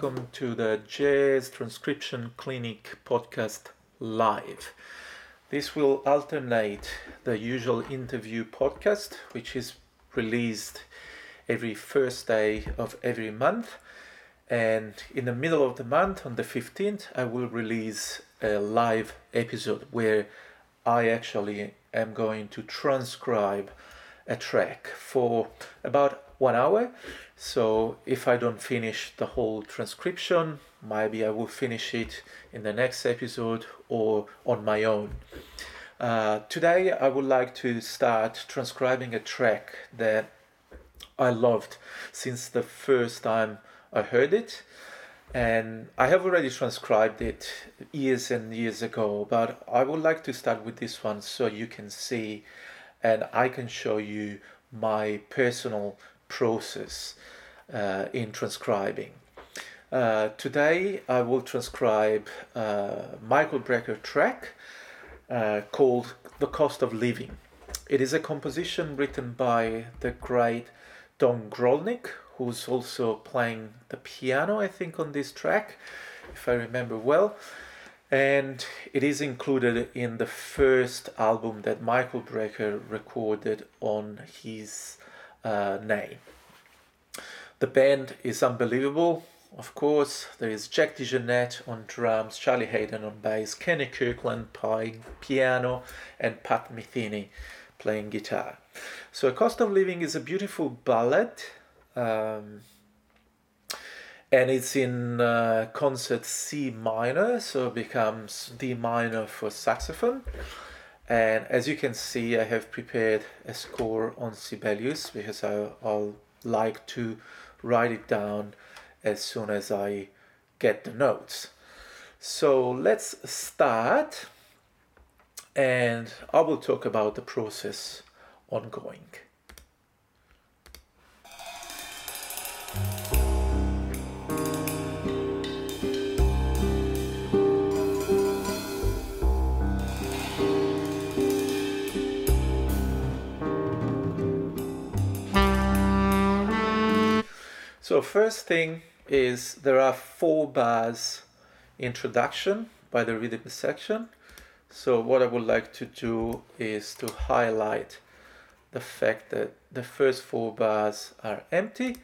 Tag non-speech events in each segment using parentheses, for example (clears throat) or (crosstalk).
welcome to the Jazz Transcription Clinic podcast live. This will alternate the usual interview podcast, which is released every first day of every month. And in the middle of the month, on the 15th, I will release a live episode where I actually am going to transcribe a track for about one hour. So if I don't finish the whole transcription, maybe I will finish it in the next episode or on my own. Uh, today I would like to start transcribing a track that I loved since the first time I heard it. And I have already transcribed it years and years ago, but I would like to start with this one so you can see and I can show you my personal process uh, in transcribing. Uh, today I will transcribe uh, Michael Brecker track uh, called The Cost of Living. It is a composition written by the great Don Grolnick, who's also playing the piano, I think, on this track, if I remember well. And it is included in the first album that Michael Brecker recorded on his uh, name. The band is unbelievable. Of course, there is Jack DeJohnette on drums, Charlie Haden on bass, Kenny Kirkland playing piano, and Pat Metheny playing guitar. So, A Cost of Living is a beautiful ballad, um, and it's in uh, concert C minor, so it becomes D minor for saxophone. And as you can see, I have prepared a score on Sibelius because I, I'll like to write it down as soon as I get the notes. So let's start and I will talk about the process ongoing. So first thing is there are four bars introduction by the rhythm section. So what I would like to do is to highlight the fact that the first four bars are empty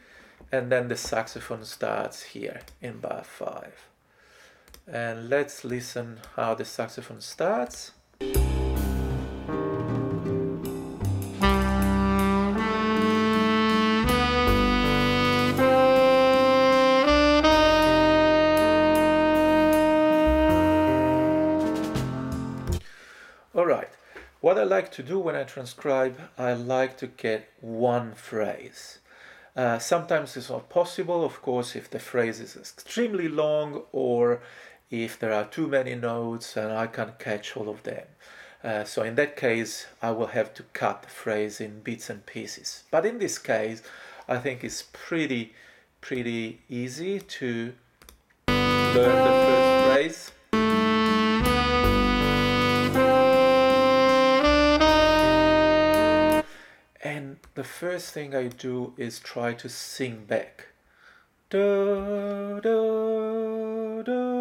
and then the saxophone starts here in bar 5. And let's listen how the saxophone starts. What I like to do when I transcribe, I like to get one phrase. Uh, sometimes it's not possible, of course, if the phrase is extremely long or if there are too many notes and I can't catch all of them. Uh, so in that case, I will have to cut the phrase in bits and pieces. But in this case, I think it's pretty, pretty easy to learn the first phrase. First thing I do is try to sing back. Da, da, da.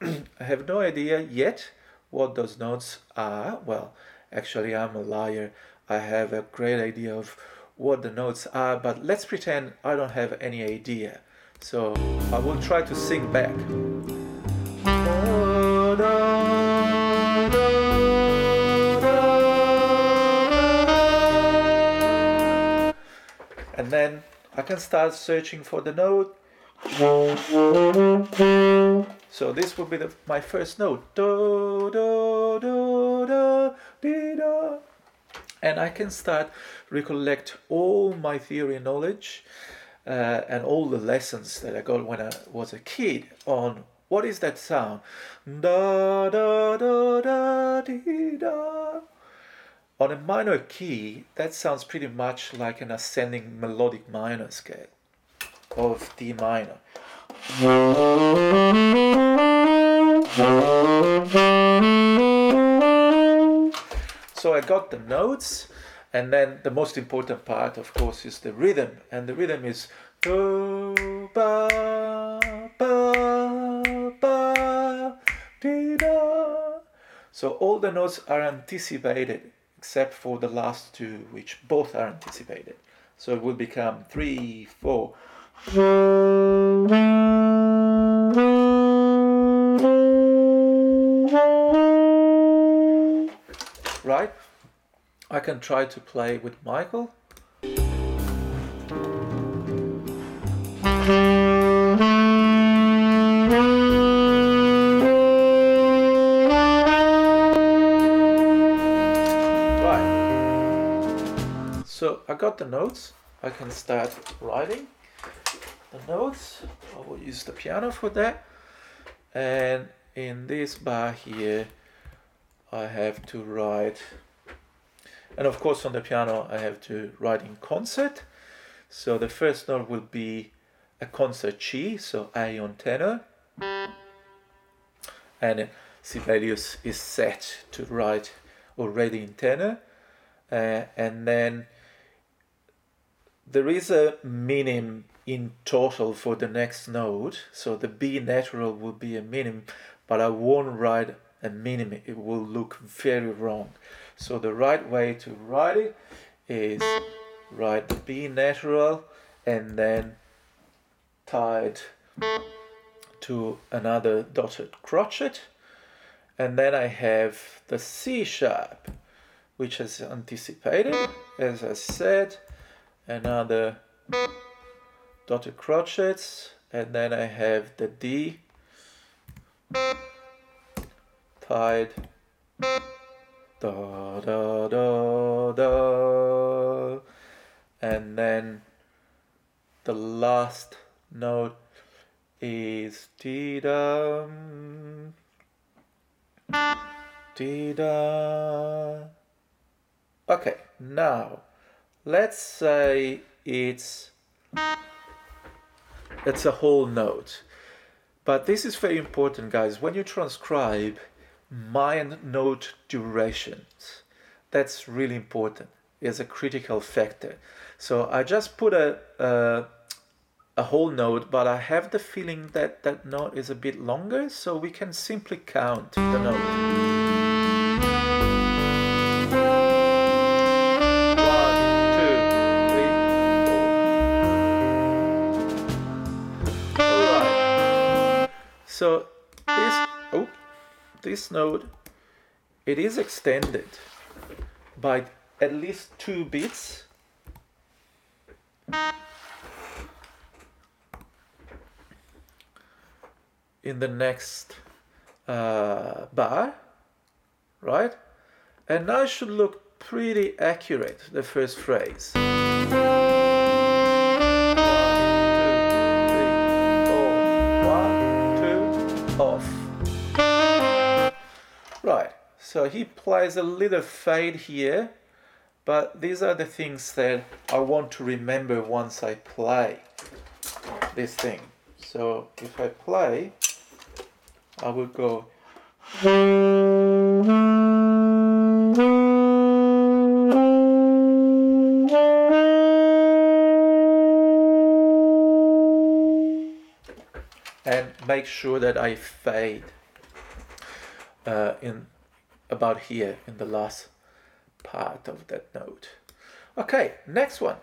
(clears throat) I have no idea yet what those notes are. Well, actually, I'm a liar. I have a great idea of what the notes are, but let's pretend I don't have any idea. So I will try to sing back. And then I can start searching for the note. So this will be the, my first note. Do, do, do, do, do. And I can start recollect all my theory knowledge uh, and all the lessons that I got when I was a kid on what is that sound. Da da da da da. On a minor key, that sounds pretty much like an ascending melodic minor scale of D minor. So I got the notes And then the most important part, of course, is the rhythm. And the rhythm is ba, ba, ba, da. So all the notes are anticipated except for the last two, which both are anticipated. So it will become three, four. Right? I can try to play with Michael. Got the notes. I can start writing the notes. I will use the piano for that. And in this bar here, I have to write, and of course on the piano I have to write in concert. So the first note will be a concert G, so A on tenor. And Sibelius is set to write already in tenor. Uh, and then there is a minim in total for the next note. So the B natural will be a minim, but I won't write a minim. It will look very wrong. So the right way to write it is write the B natural and then tied to another dotted crotchet. And then I have the C sharp, which is anticipated, as I said, another dotted crotchets, and then I have the D tied. Da da da da. And then the last note is dee dum dee da okay now let's say it's it's a whole note. But this is very important guys. When you transcribe mind note durations that's really important. Is a critical factor. So i just put a, a a whole note but i have the feeling that that note is a bit longer so we can simply count the note this node, it is extended by at least two bits. in the next uh, bar right and it should look pretty accurate the first phrase so he plays a little fade here, but these are the things that I want to remember once I play this thing. So if I play, I will go. And make sure that I fade uh, in about here in the last part of that note. Okay, next one.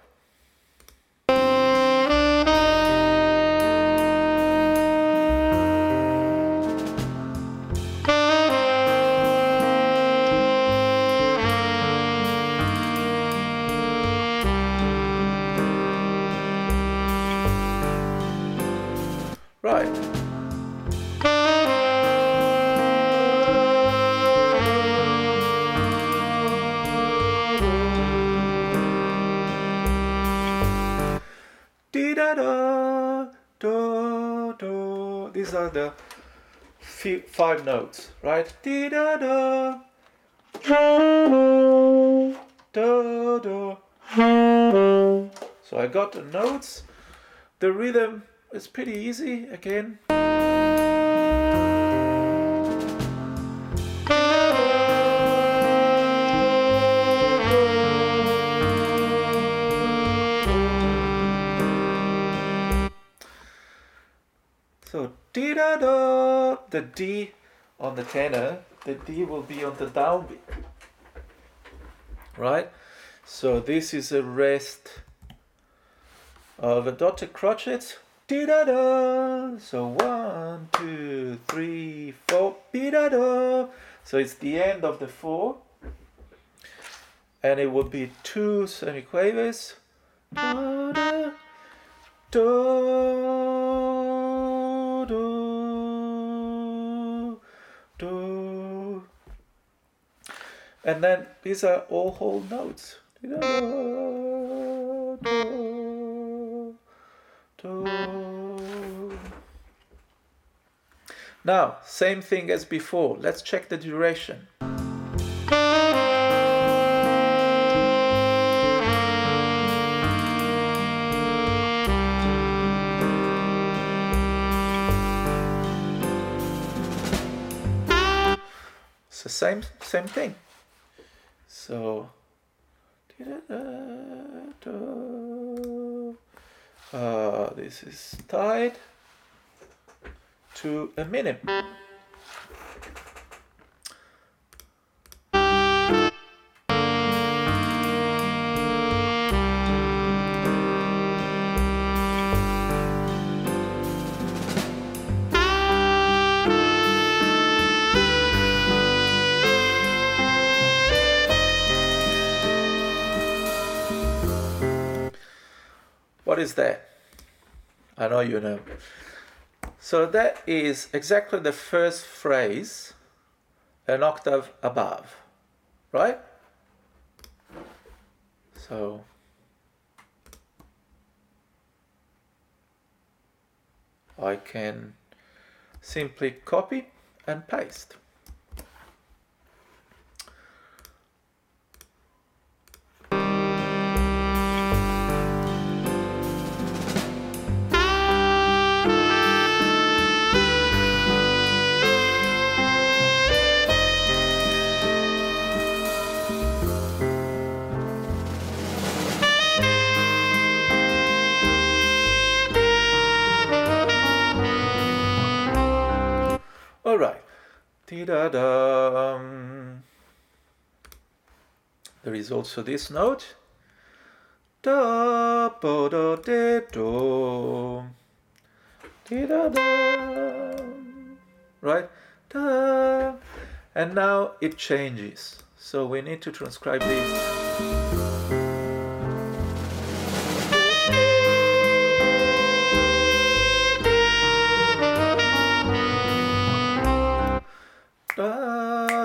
five notes, right? Da da. So I got the notes. The rhythm is pretty easy again. So dee da da the D on the tenor, the D will be on the downbeat. Right? So this is a rest of a dotted crotchet. Dee da da. So one, two, three, four. Dee da da. So it's the end of the four. And it would be two semiquavers. Da, da, do, do, And then these are all whole notes. Now, same thing as before. Let's check the duration. So same same thing. So uh, this is tied to a minim. What is that? I know you know. So that is exactly the first phrase, an octave above, right? So I can simply copy and paste. All right. There is also this note. Da bo do de do. Dee-da-dum. Right? Da. And now it changes. So we need to transcribe this.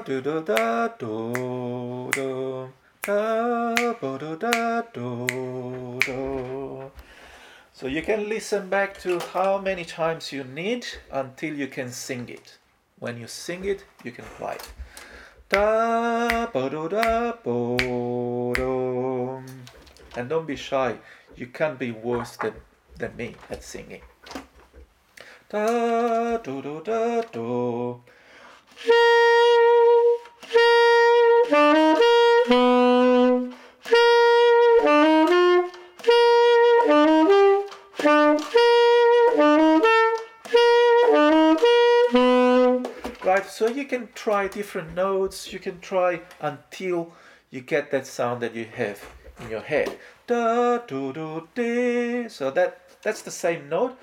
Do do da do do da bo do da do do. So you can listen back to how many times you need until you can sing it. When you sing it, you can play it. Da bo do da bo do. And don't be shy. You can't be worse than, than me at singing. Da do do da do. Right, so you can try different notes, you can try until you get that sound that you have in your head. Da do do de. So that that's the same note.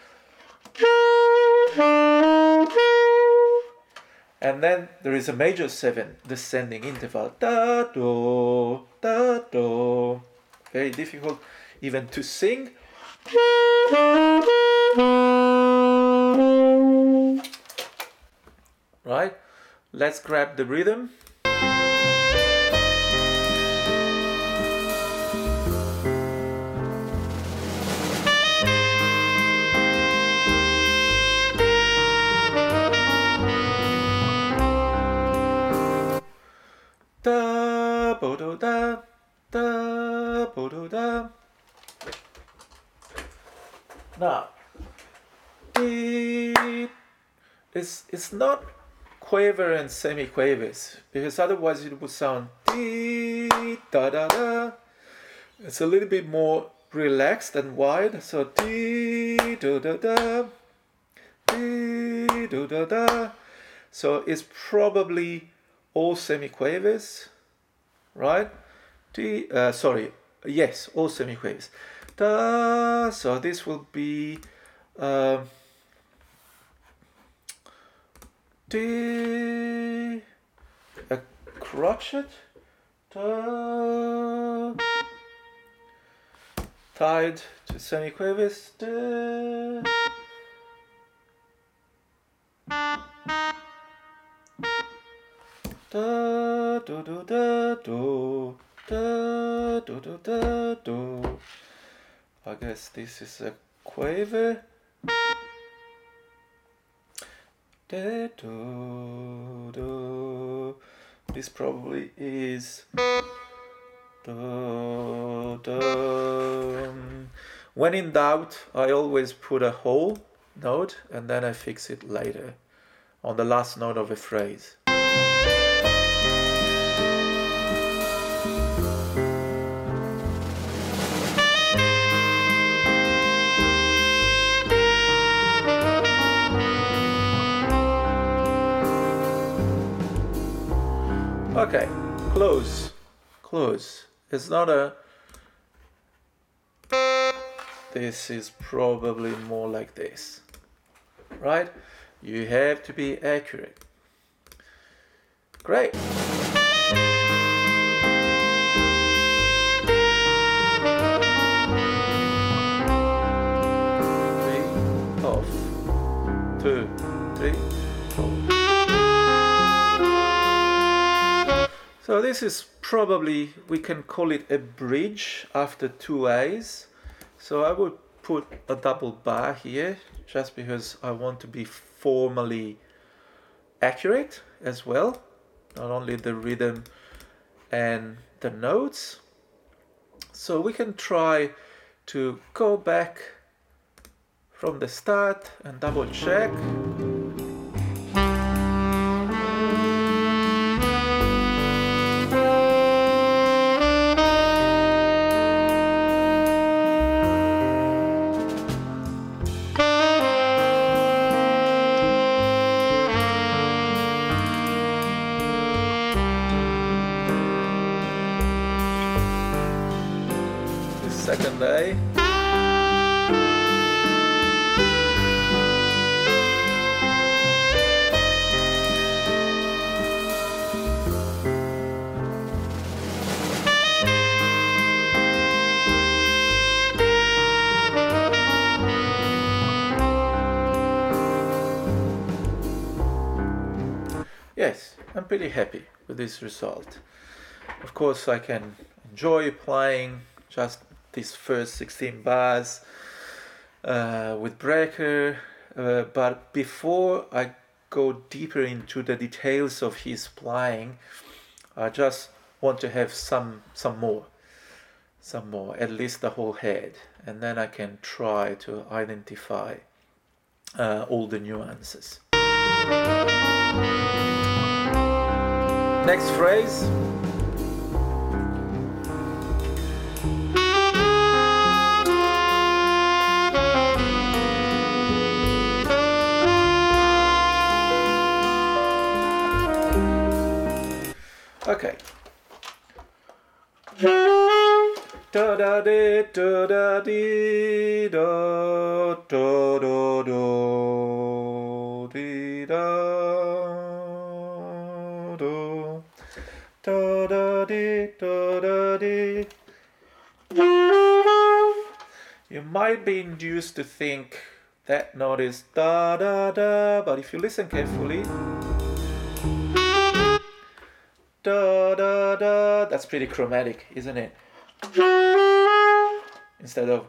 And then there is a major seven descending interval. Da do da do. Very difficult even to sing. Right? Let's grab the rhythm. Da da bo da. Now, it, it's it's not quaver and semi-quavers because otherwise it would sound dee da da da. It's a little bit more relaxed and wide, so dee do da da, dee do da da. So it's probably all semiquavers, right? D, uh, sorry, yes, all semiquavers. Da, so this will be um, D, a crotchet, da, tied to semiquavers. Da, da, do, do, da, do, da, do, do, da, do. I guess this is a quaver. Da, do, do. This probably is. Do, do. When in doubt, I always put a whole note and then I fix it later on the last note of a phrase. Okay, close, close. It's not a. This is probably more like this, right? You have to be accurate. Great. So this is probably, we can call it a bridge after two A's. So I would put a double bar here just because I want to be formally accurate as well. Not only the rhythm and the notes. So we can try to go back from the start and double check. Pretty happy with this result. Of course, I can enjoy playing just these first 16 bars uh, with Brecker, uh, but before I go deeper into the details of his playing, I just want to have some some more, some more, at least the whole head, and then I can try to identify uh, all the nuances. Next phrase. Okay. Da da da da da da da da da da da da da. You might be induced to think that note is da da da, but if you listen carefully, da da da, that's pretty chromatic, isn't it? Instead of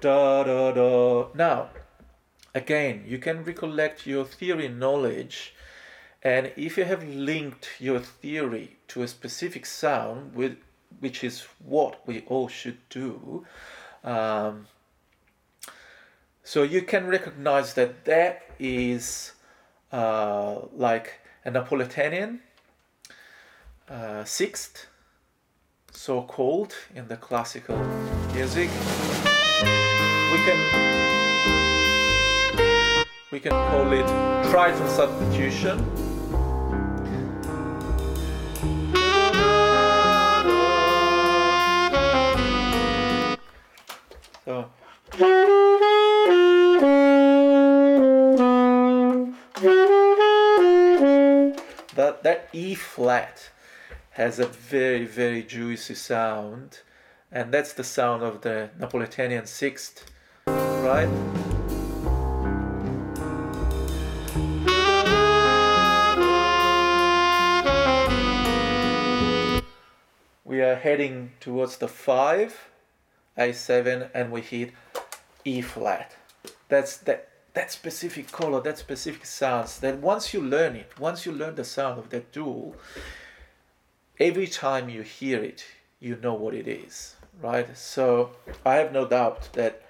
da da da. Now, again, you can recollect your theory knowledge, and if you have linked your theory to a specific sound, with which is what we all should do. Um, so you can recognize that that is uh, like a Napolitanian uh, sixth, so called in the classical music, we can we can call it tritone substitution. So that that E flat has a very very juicy sound and that's the sound of the Napolitanian sixth right we are heading towards the 5 A7 and we hit E flat. That's that that specific color that specific sounds that once you learn it once you learn the sound of that dual every time you hear it you know what it is right? So i have no doubt that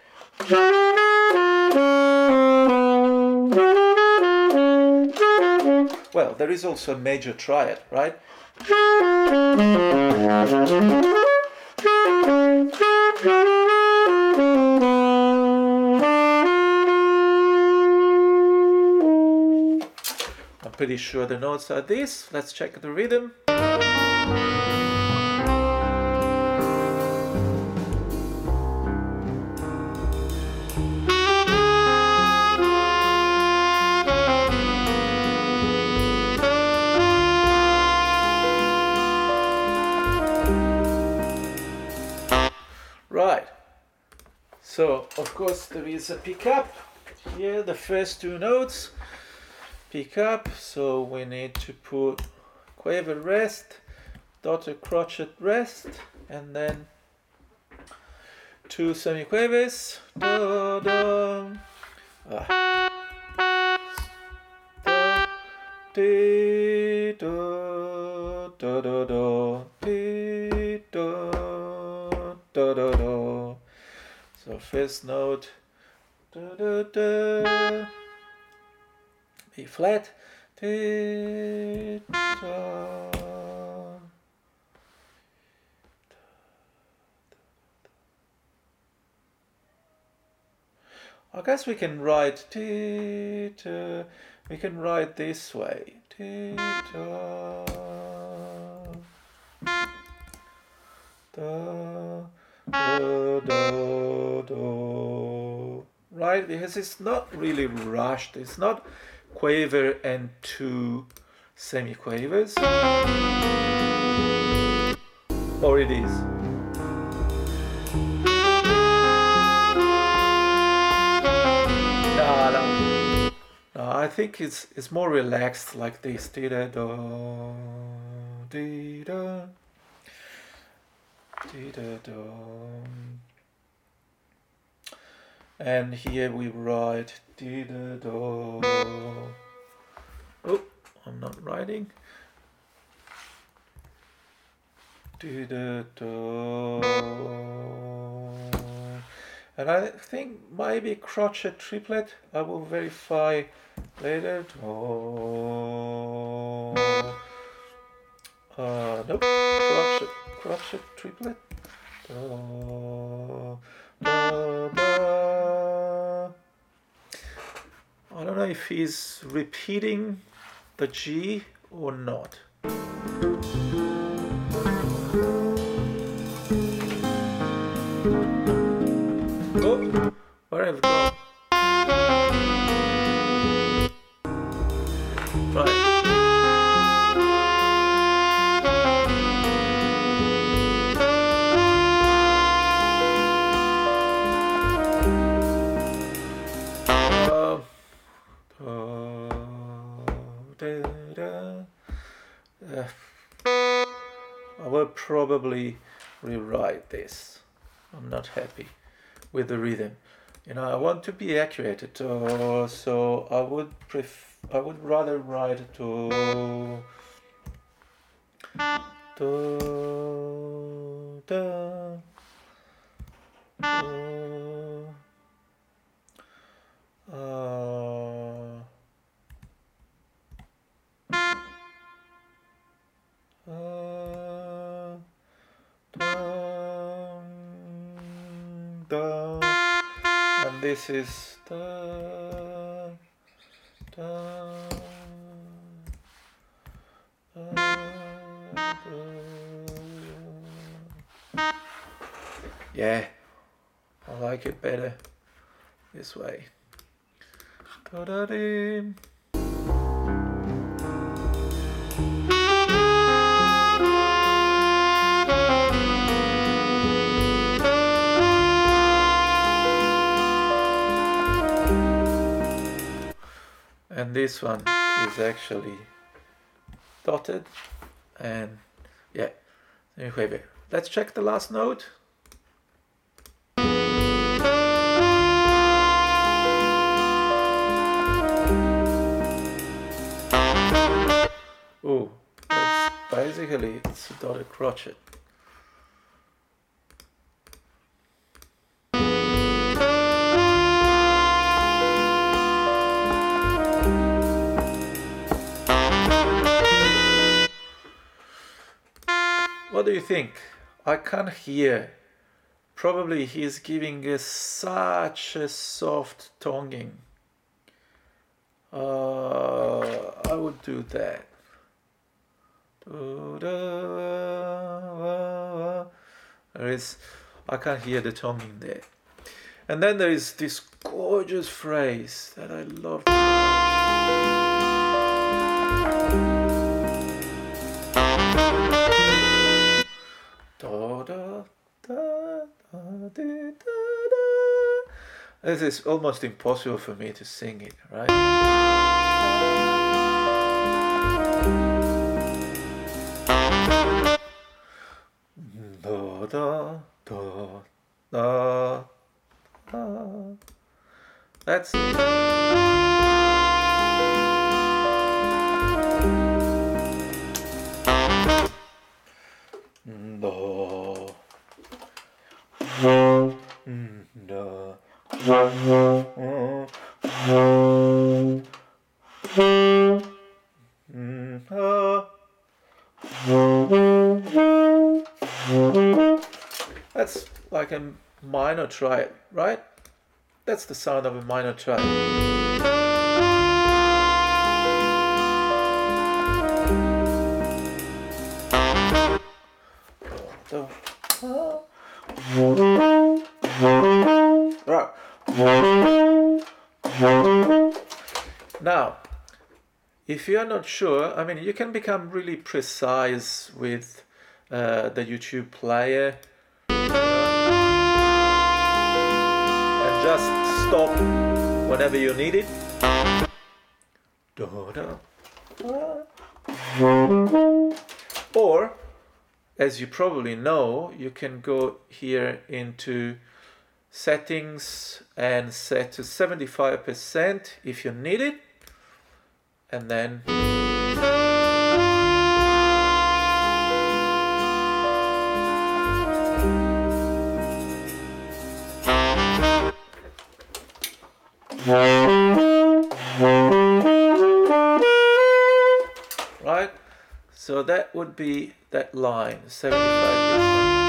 well there is also a major triad right I'm pretty sure the notes are this. Let's check the rhythm. Course, there is a pickup. Here, the first two notes. Pickup so we need to put quaver rest dotted crotchet rest and then two semiquavers. Da, da, ah. da, da, di, da, da, da, da. So first note da, da, da. B flat. I guess we can write t we can write this way. Da, right? Because it's not really rushed. It's not quaver and two semiquavers or it is no, no. I think it's it's more relaxed like this da da and here we write do. Oh, I'm not writing. And I think maybe crochet triplet. I will verify later. Uh, nope. Crochet, crochet triplet. Do. Do. Do. I don't know if he's repeating the G or not. Oh, where have rewrite this. I'm not happy with the rhythm. You know, I want to be accurate, uh, so I would pref- I would rather write to da do, uh, this is da, da, da, yeah I like it better this way and this one is actually dotted and yeah let's check the last note. Oh basically it's a dotted crotchet What do you think? I can't hear. Probably he's giving us such a soft tonguing. Uh, I would do that. There is, I can't hear the tonguing there. And then there is this gorgeous phrase that I love. This is almost impossible for me to sing it, right? Da, da, da, da, da. That's do. Do. Mm-hmm. That's like a minor triad, right? That's the sound of a minor triad. Now, if you are not sure, I mean, you can become really precise with uh, the YouTube player. And just stop whenever you need it. Or, as you probably know, you can go here into settings and set to 75% if you need it and then right? So that would be that line 75%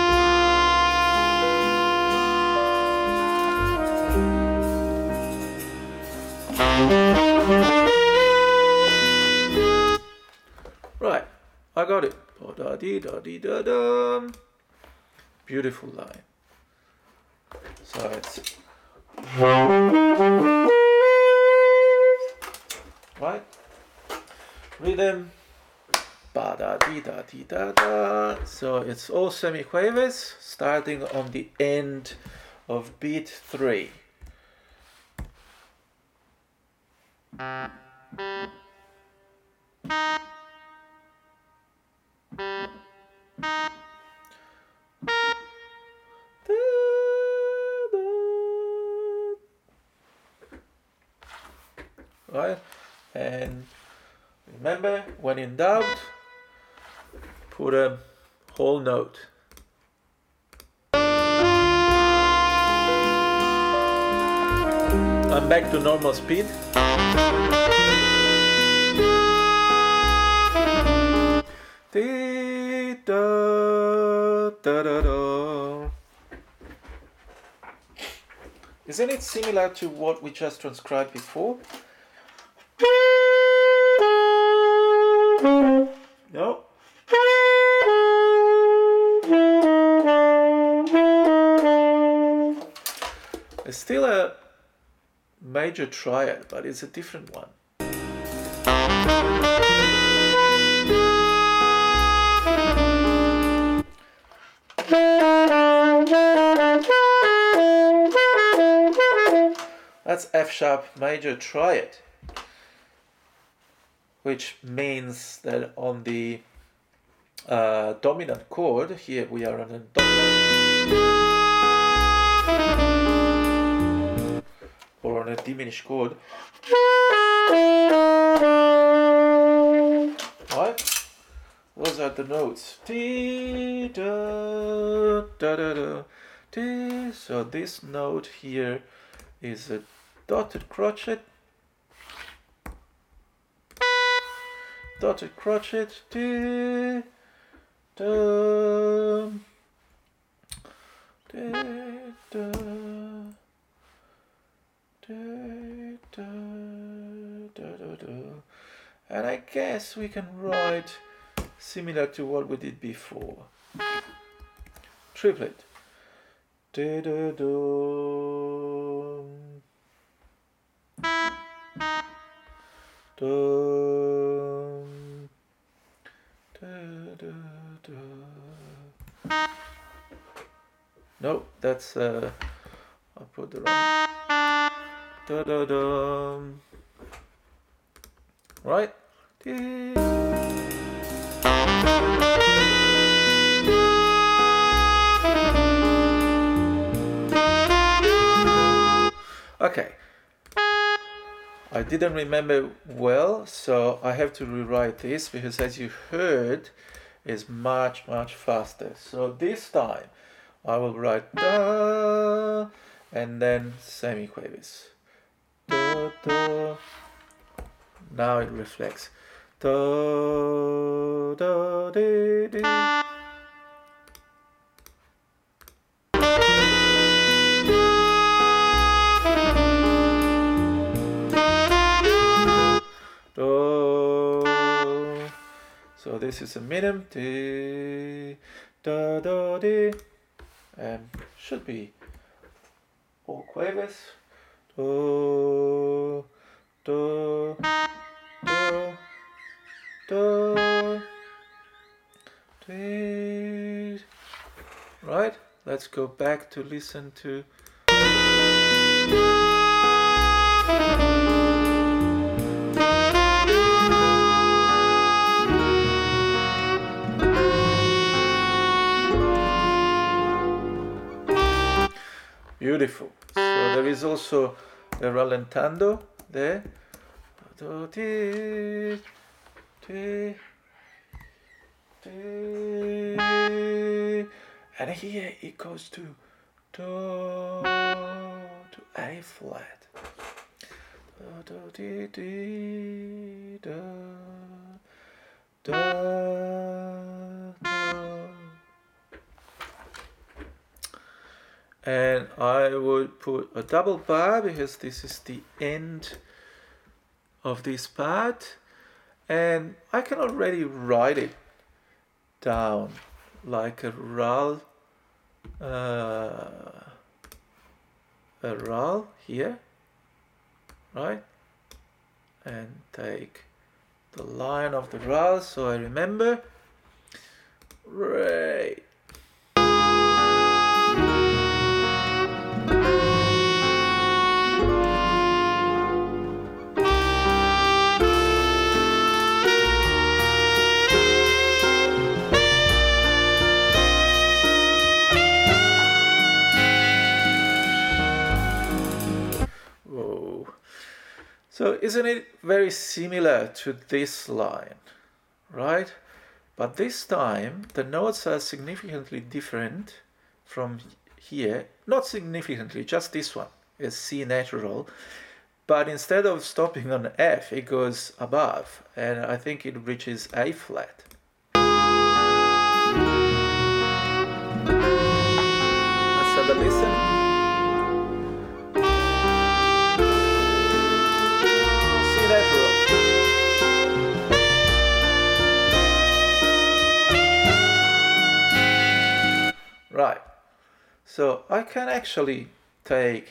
dee da dee da dum. Beautiful line. So it's right. Rhythm. Ba da dee da dee da da. So it's all semiquavers starting on the end of beat three. Right? And remember, when in doubt, put a whole note. I'm back to normal speed. Isn't it similar to what we just transcribed before? No. It's still a major triad, but it's a different one. That's F sharp major triad, which means that on the uh, dominant chord, here we are on a dominant or on a diminished chord. Right? Those are the notes. Da, da, da, da, dee. So this note here is a dotted crotchet, dotted crotchet, dee, da, dee, da, dee, da, da, da, da. And I guess we can write similar to what we did before. Triplet. Da, da, da. Da, da, da. No, that's uh, I put the wrong. Da da dum. Right. Okay. I didn't remember well, so I have to rewrite this because as you heard, is much much faster. So this time I will write da and then semiquavers. Da, da. Now it reflects. Da, da, dee, dee. This is a minimum. Dee, da, da, dee. And um, should be all quavers. Do, do, do, do, dee. Right, let's go back to listen to. Beautiful. So there is also the rallentando there. And here it goes to do to A flat. And I would put a double bar because this is the end of this part. And I can already write it down like a RAL uh, a RAL here right? And take the line of the RAL so I remember. Right So isn't it very similar to this line, right? But this time the notes are significantly different from here. Not significantly, just this one is C natural. But instead of stopping on F, it goes above, and I think it reaches A flat. Listen. So I can actually take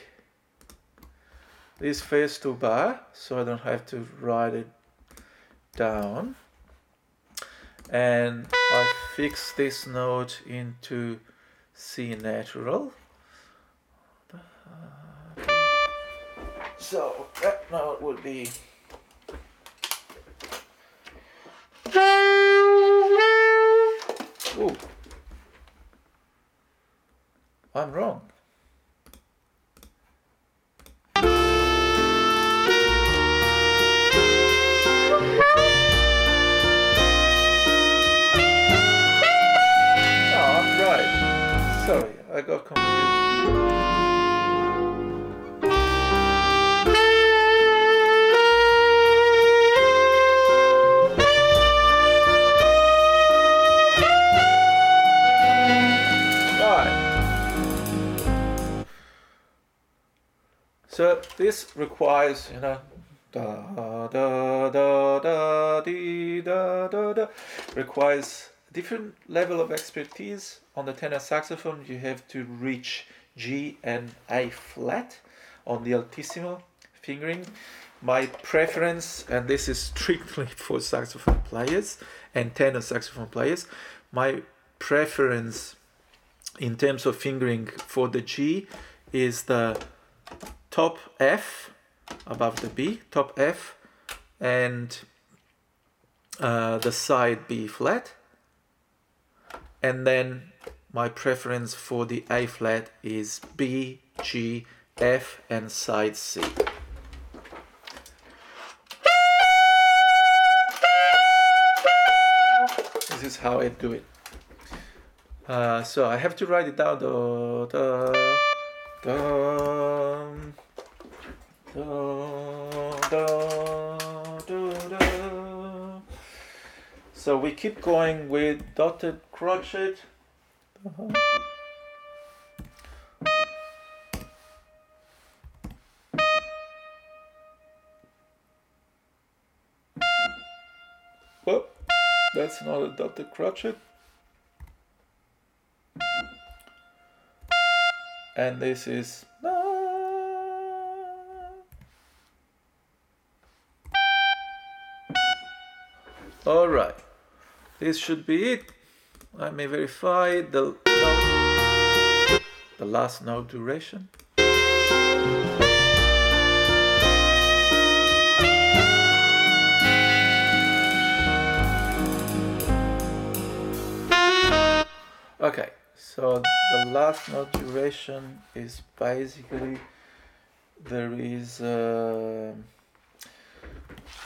this phase two bar so I don't have to write it down. And I fix this note into C natural. So that note would be Ooh. I'm wrong. This requires, you know, da da da da dee, da da da requires different level of expertise. On the tenor saxophone you have to reach G and A flat on the altissimo fingering. My preference and this is strictly (laughs) for saxophone players and tenor saxophone players my preference in terms of fingering for the G is the top F above the B top F and uh, the side B flat and then my preference for the A flat is B, G, F and side C. This is how I do it. Uh, so I have to write it down. Da, da, da. So we keep going with dotted crotchet. Uh-huh. Well, that's not a dotted crotchet. And this is all right. This should be it. Let me verify the the last note duration. Okay, so the last note duration is basically there is uh,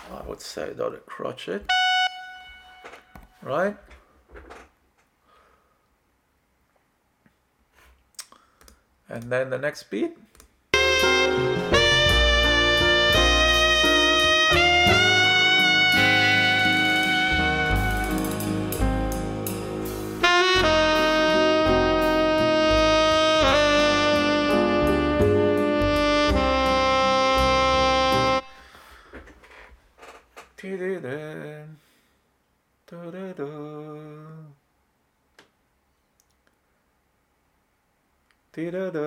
I would say dotted a crotchet, right? and then the next beat Da-da.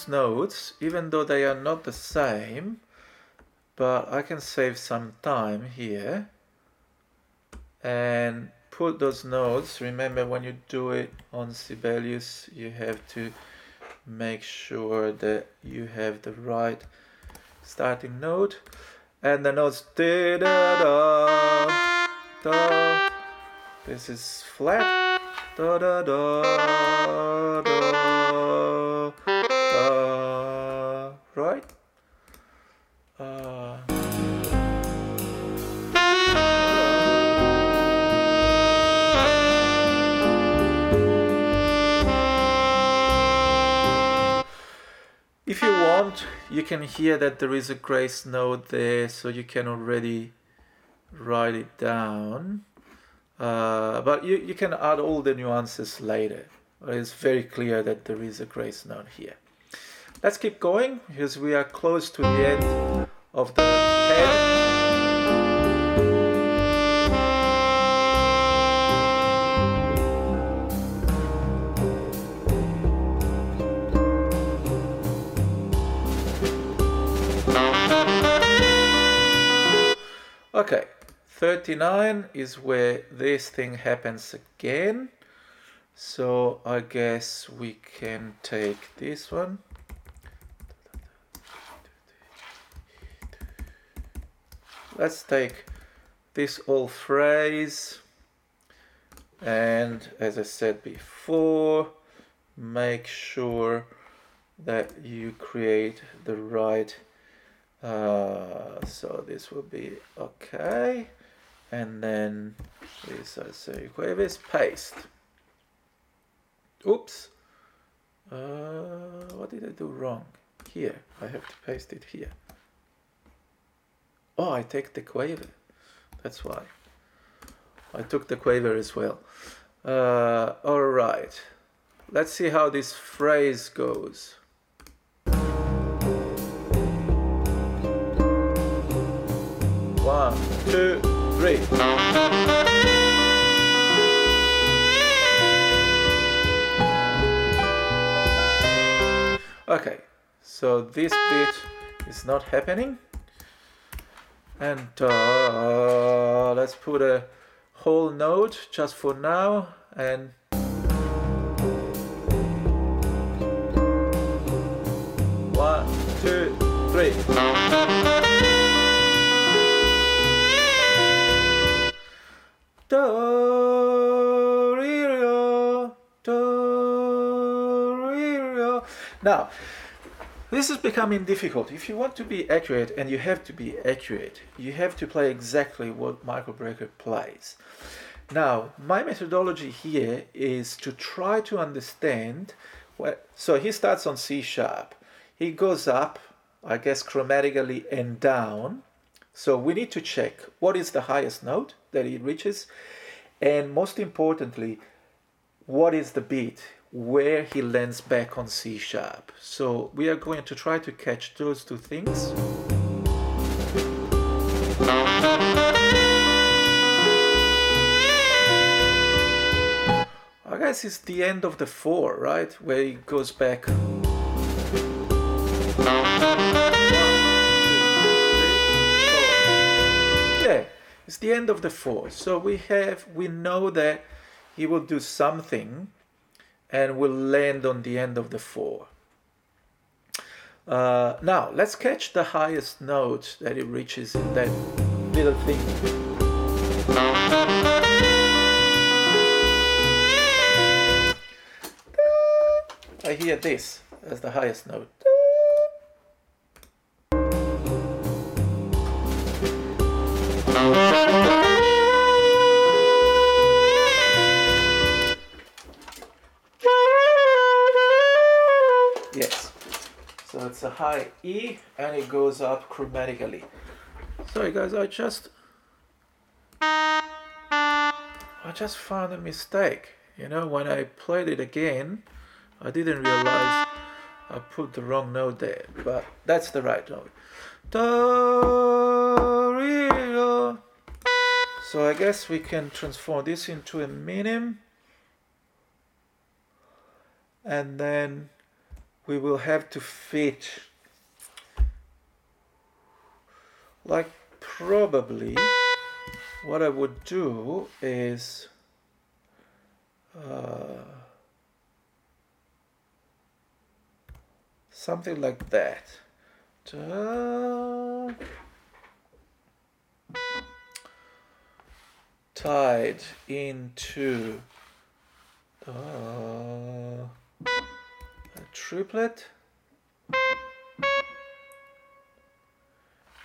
These notes, even though they are not the same, but I can save some time here. And put those notes. Remember when you do it on Sibelius, you have to make sure that you have the right starting note. And the notes da da da da. This is flat. Da da da da you can hear that there is a grace note there, so you can already write it down. Uh, but you, you can add all the nuances later. It's very clear that there is a grace note here. Let's keep going because we are close to the end of the head. Okay, 39 is where this thing happens again. So I guess we can take this one. Let's take this whole phrase and as I said before, make sure that you create the right uh, so this will be okay. And then this I say Cuevis paste. Oops. Uh, what did I do wrong? Here. I have to paste it here. Oh I take the quaver. That's why. I took the quaver as well. Uh, all right. Let's see how this phrase goes two, three. Okay, so this bit is not happening. And uh, let's put a whole note just for now and one, two, three. Now, this is becoming difficult. If you want to be accurate, and you have to be accurate, you have to play exactly what Michael Brecker plays. Now, my methodology here is to try to understand what. So he starts on C sharp. He goes up, I guess, chromatically and down. So we need to check what is the highest note that he reaches, and most importantly, what is the beat where he lands back on C sharp. So we are going to try to catch those two things. I guess it's the end of the four, right? Where he goes back. Yeah, it's the end of the four. So we have, we know that he will do something and we'll land on the end of the four. Uh, now, let's catch the highest note that it reaches in that little thing. I hear this as the highest note. High E and it goes up chromatically. Sorry guys, I just I just found a mistake. You know, when I played it again, I didn't realize I put the wrong note there, but that's the right note. So I guess we can transform this into a minim and then we will have to fit like probably what I would do is uh, something like that. Tied into uh, a triplet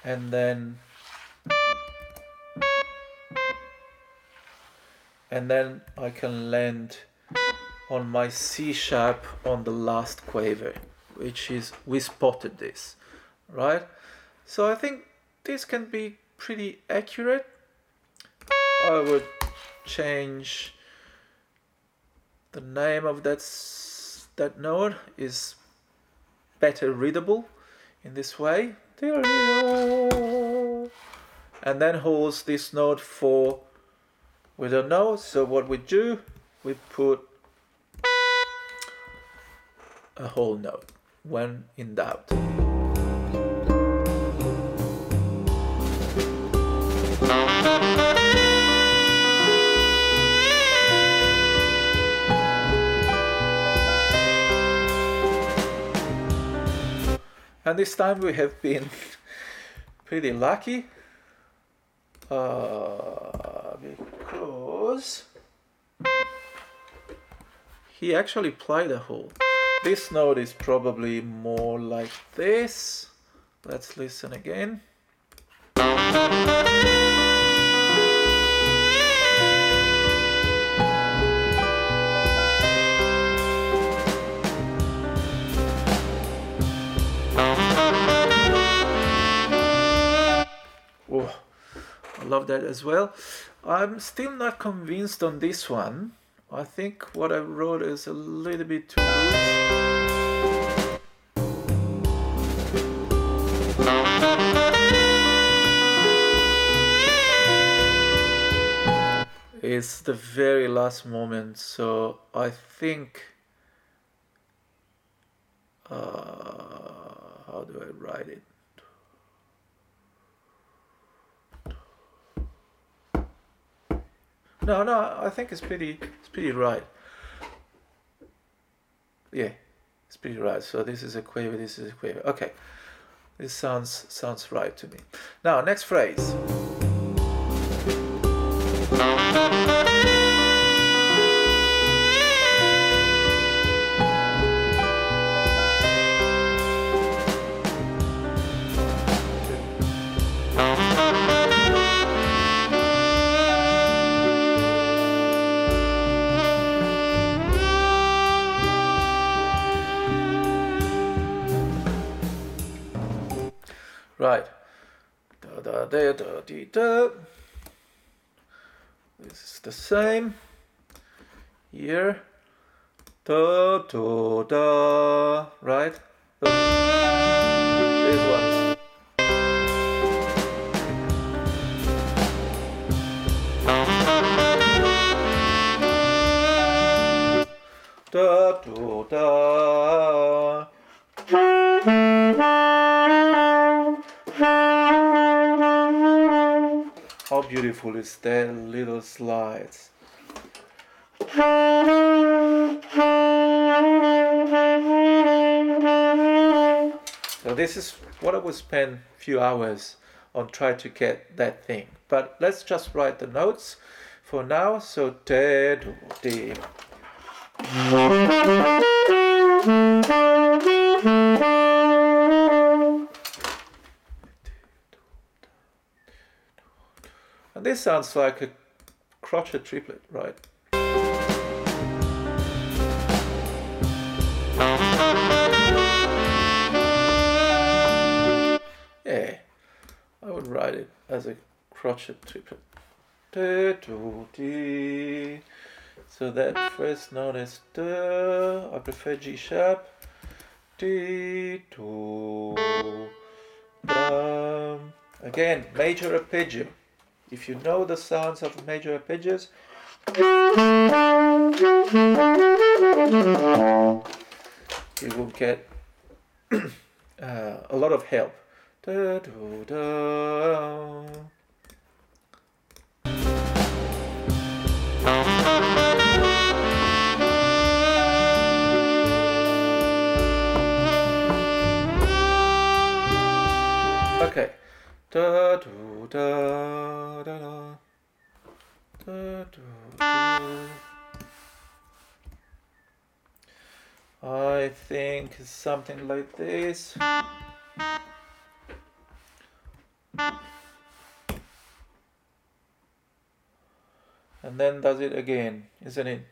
and then and then I can land on my C sharp on the last quaver which is we spotted this, right? So I think this can be pretty accurate. I would change the name of that that node is better readable in this way and then holds this note for we don't know so what we do we put a whole note when in doubt and this time we have been (laughs) pretty lucky uh, because he actually played a hole. This note is probably more like this. Let's listen again. Love that as well. I'm still not convinced on this one. I think what I wrote is a little bit too loose. It's the very last moment, so I think. Uh, how do I write it? No, no, I think it's pretty, it's pretty right. Yeah, it's pretty right. So this is a quaver, this is a quaver. Okay, this sounds sounds right to me. Now, next phrase. Right. Da da da da dee da. This is the same. Here. Da da da. Right. These ones. Da da da. Beautiful is that little slides. So this is what I would spend a few hours on trying to get that thing. But let's just write the notes for now. So te do. This sounds like a crotchet triplet, right? Yeah, I would write it as a crotchet triplet. So that first note is the, I prefer G sharp, D, do, Again, major arpeggio. If you know the sounds of major arpeggios, you will get (clears throat) uh, a lot of help. Okay. Da, do, da, da, da. Da, do, do. I think something like this. And then does it again, isn't it?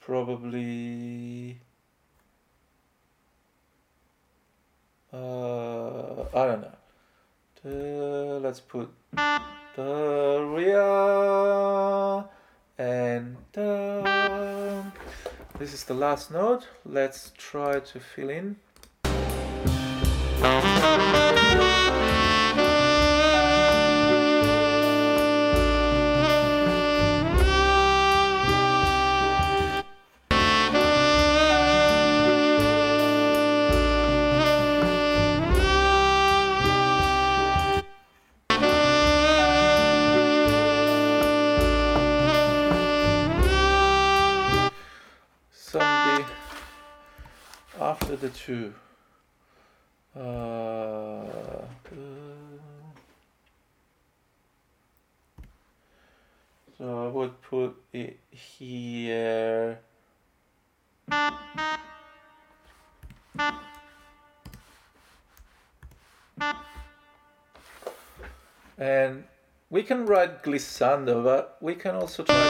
probably uh, I don't know. Let's put the Ria and this is the last note. Let's try to fill in. Can write glissando, but we can also try to.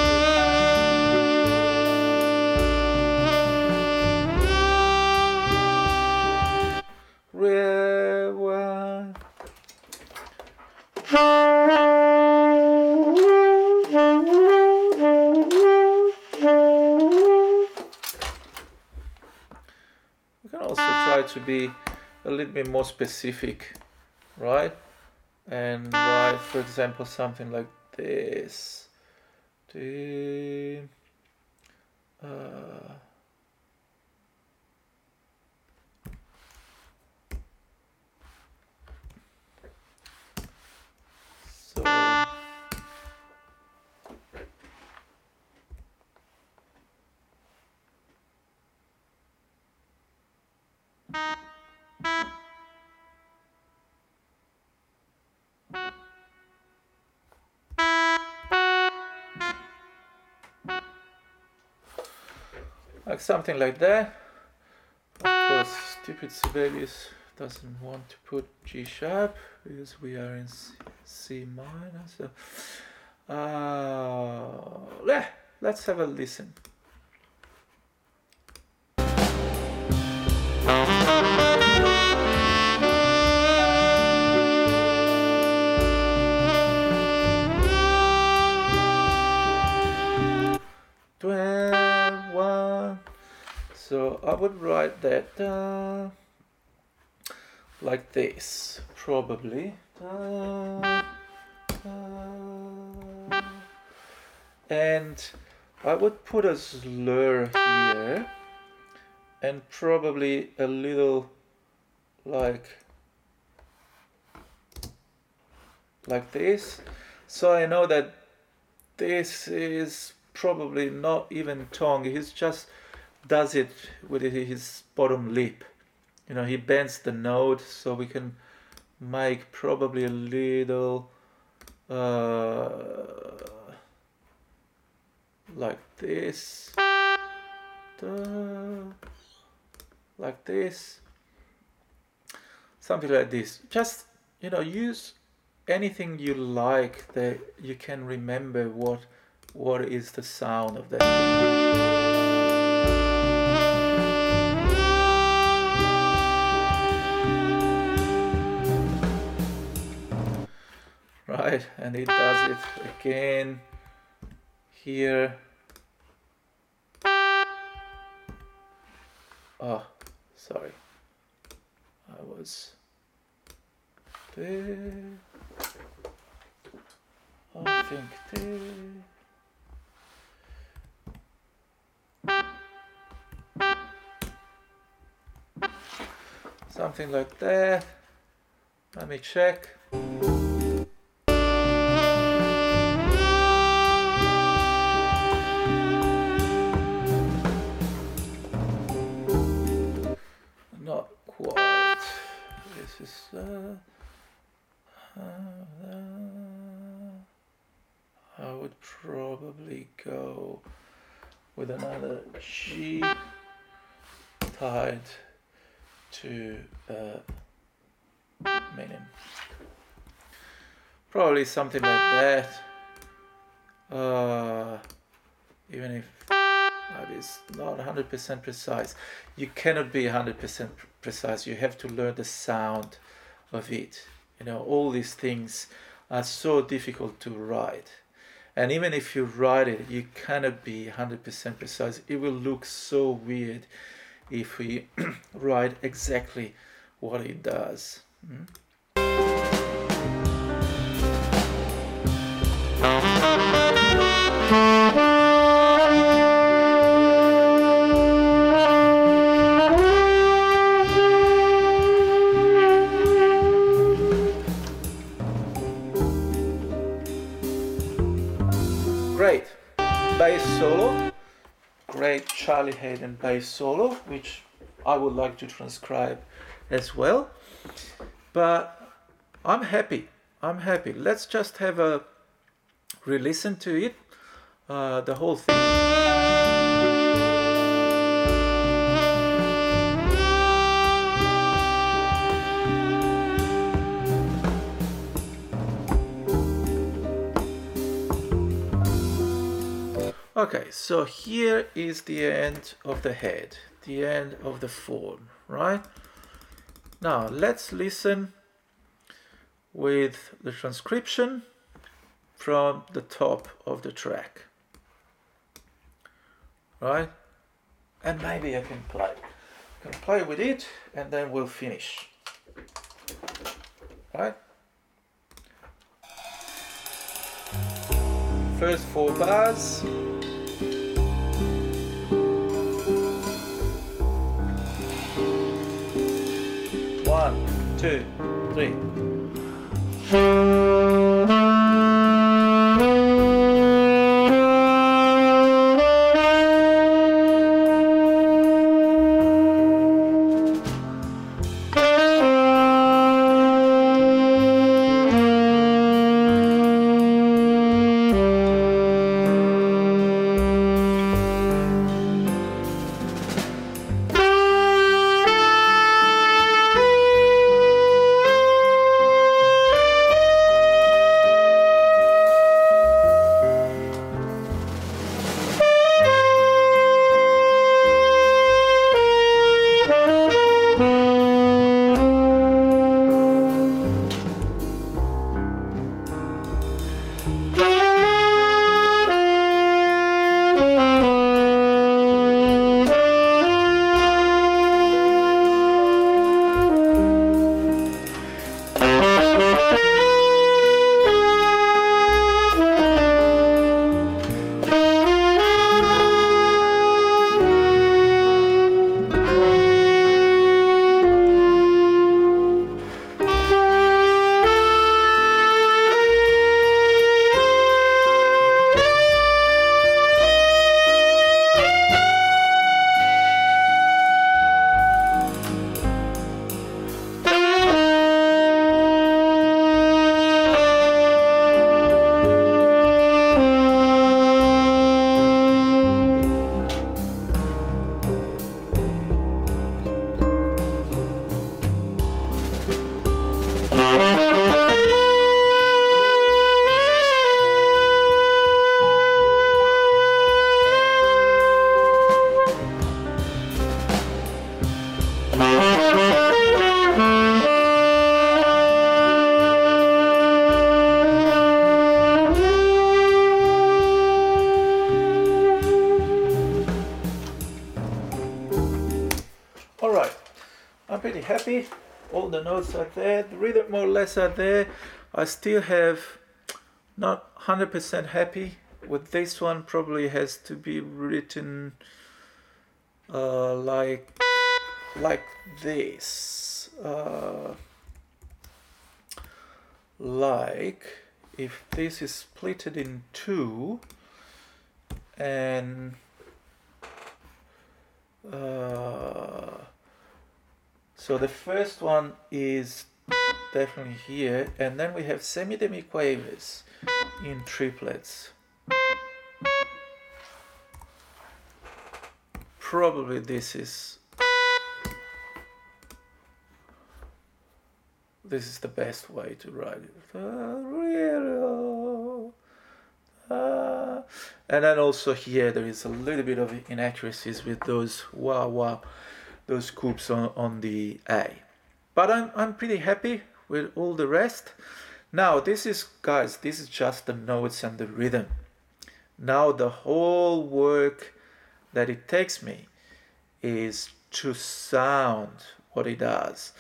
We can also try to be a little bit more specific, right? And write, for example, something like this. The, uh, like something like that. Of course, stupid Sibelius doesn't want to put G sharp because we are in C, minor. So, uh, yeah, let's have a listen. Would write that uh, like this, probably. Uh, uh, and I would put a slur here and probably a little like like this so I know that this is probably not even tongue he's just does it with his bottom lip. You know he bends the note so we can make probably a little uh, like this. Like this. Something like this. Just you know use anything you like that you can remember what what is the sound of that right and it does it again here. Oh sorry. I was there. I think there. Something like that. Let me check Probably something like that. Uh, even if Like it's not 100% precise. You cannot be 100% precise. You have to learn the sound of it. You know, all these things are so difficult to write. And even if you write it, you cannot be 100% precise. It will look so weird if we (clears throat) write exactly what it does. Mm? Charlie Haden bass solo, which I would like to transcribe as well. But I'm happy. I'm happy. Let's just have a re-listen to it, uh, the whole thing. Okay, so here is the end of the head, the end of the form, right? Now let's listen with the transcription from the top of the track. Right? And maybe I can play. I can play with it and then we'll finish. Right? First four bars. Two, three. Notes are there. The rhythm more or less are there. I still have not 100% happy with this one. Probably has to be written uh, like like this. Uh, like if this is splitted in two and uh, so the first one is definitely here, and then we have semidemiquavers in triplets. Probably this is this is the best way to write it. Uh, And then also here there is a little bit of inaccuracies with those wow wow, those scoops on, on the A. But I'm, I'm pretty happy with all the rest. Now this is guys, this is just the notes and the rhythm. Now the whole work that it takes me is to sound what it does.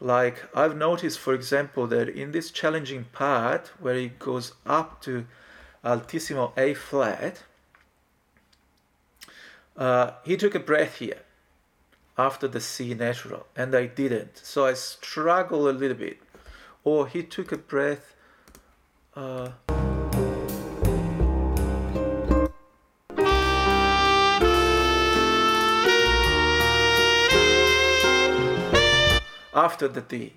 Like I've noticed, for example, that in this challenging part where it goes up to altissimo A flat, uh, he took a breath here after the C natural, and I didn't. So I struggle a little bit. Or he took a breath. Uh, after the D.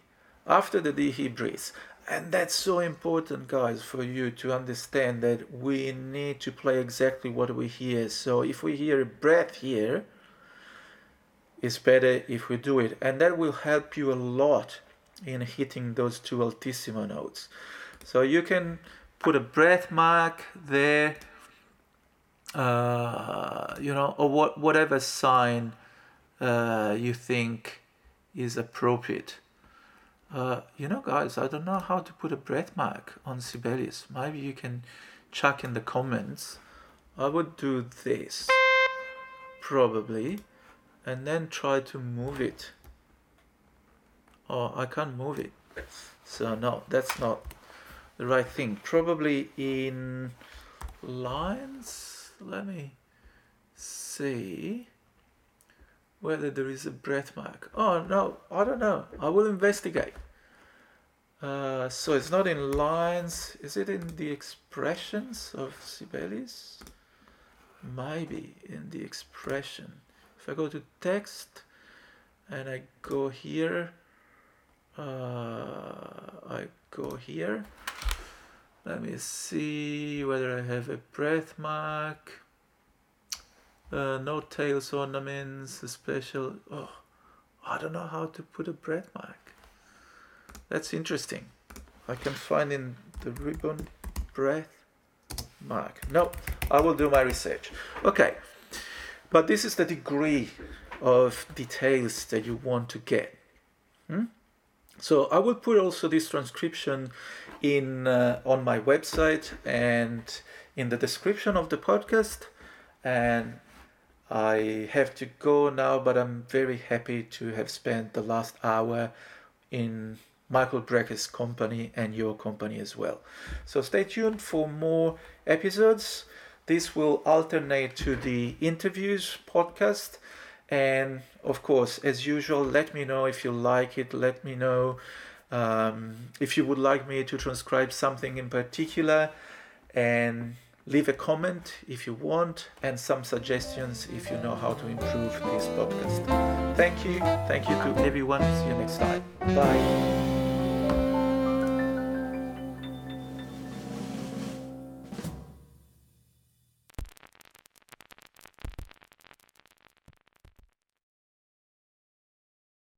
After the D, he breathes. And that's so important, guys, for you to understand that we need to play exactly what we hear. So if we hear a breath here, it's better if we do it. And that will help you a lot in hitting those two altissimo notes. So you can put a breath mark there, uh, you know, or what, whatever sign uh, you think is appropriate. Uh, you know, guys, I don't know how to put a breath mark on Sibelius. Maybe you can chuck in the comments. I would do this, probably, and then try to move it. Oh, I can't move it. So no, that's not the right thing. Probably in lines. Let me see whether there is a breath mark. Oh no, I don't know. I will investigate. Uh, so it's not in lines. Is it in the expressions of Sibelius? Maybe in the expression. I go to text and I go here, uh, I go here. Let me see whether I have a breath mark. Uh, no tails ornaments, special. Oh, I don't know how to put a breath mark. That's interesting. I can find in the ribbon breath mark. No, I will do my research. Okay, but this is the degree of details that you want to get. Hmm? So I will put also this transcription in uh, on my website and in the description of the podcast and I have to go now, but I'm very happy to have spent the last hour in Michael Brecker's company and your company as well. So stay tuned for more episodes. This will alternate to the interviews podcast. And of course, as usual, let me know if you like it. Let me know um, if you would like me to transcribe something in particular. And Leave a comment if you want and some suggestions if you know how to improve this podcast. Thank you. Thank you to everyone. See you next time. Bye.